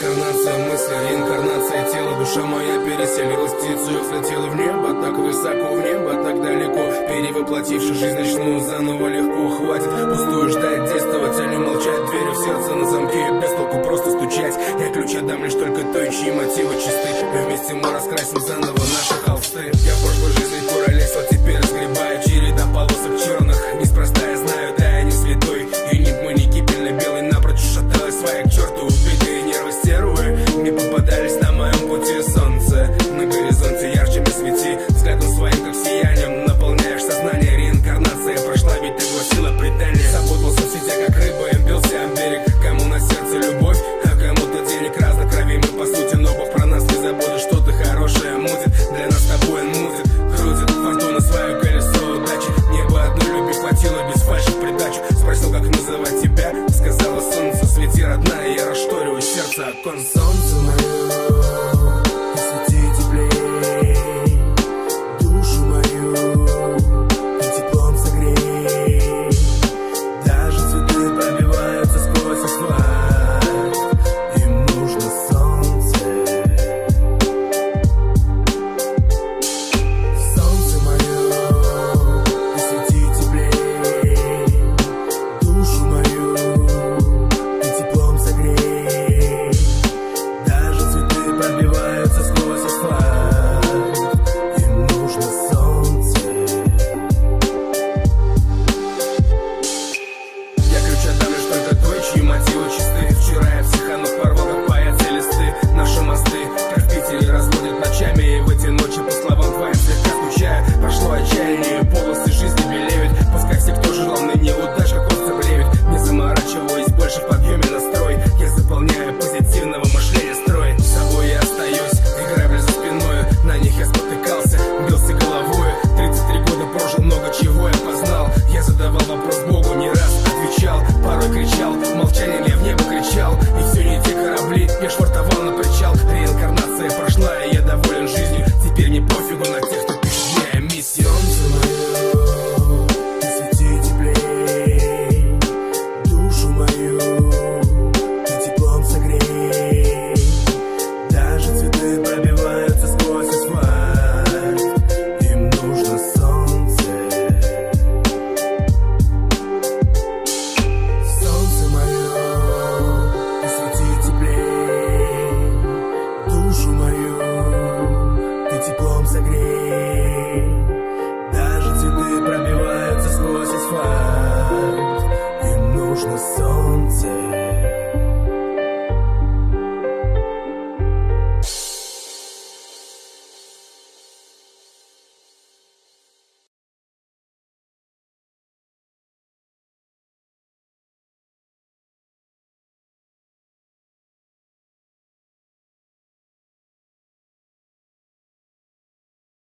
Реинкарнация мысли, реинкарнация тела Душа моя переселилась птицу взлетела в небо Так высоко в небо, так далеко. Перевоплотивши жизнь ночную заново легко Хватит. Пустую ждать, действовать, а не молчать. Двери в сердце на замке, без толку просто стучать. Я ключ отдам лишь только той, чьи мотивы чисты. И вместе мы раскрасим заново наши холсты. Я прошлой жизнь que las